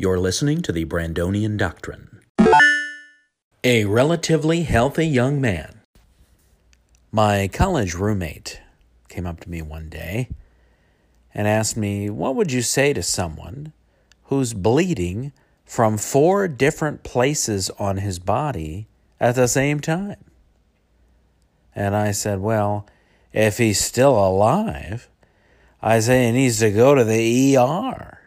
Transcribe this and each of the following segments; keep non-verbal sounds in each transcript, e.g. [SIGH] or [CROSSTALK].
You're listening to the Brandonian Doctrine. A relatively healthy young man. My college roommate came up to me one day and asked me, What would you say to someone who's bleeding from four different places on his body at the same time? And I said, Well, if he's still alive, I say he needs to go to the ER.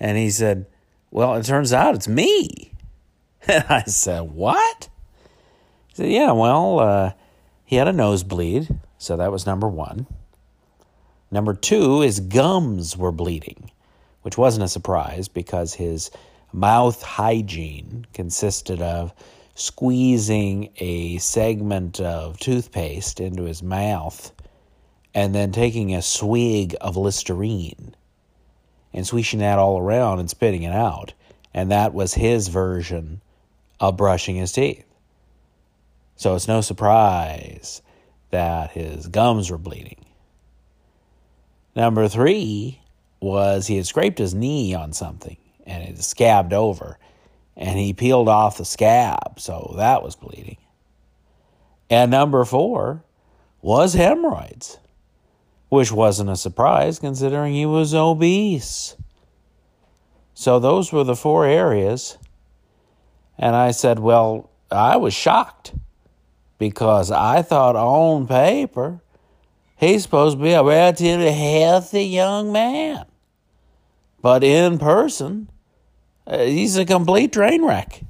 And he said, Well, it turns out it's me. [LAUGHS] And I said, What? He said, Yeah, well, uh, he had a nosebleed. So that was number one. Number two, his gums were bleeding, which wasn't a surprise because his mouth hygiene consisted of squeezing a segment of toothpaste into his mouth and then taking a swig of Listerine and swishing that all around and spitting it out. And that was his version of brushing his teeth. So it's no surprise that his gums were bleeding. Number three was he had scraped his knee on something and it scabbed over. And he peeled off the scab, so that was bleeding. And number four was hemorrhoids which wasn't a surprise considering he was obese. So those were the four areas. And I said, Well, I was shocked because I thought on paper he's supposed to be a relatively healthy young man. But in person, uh, he's a complete train wreck.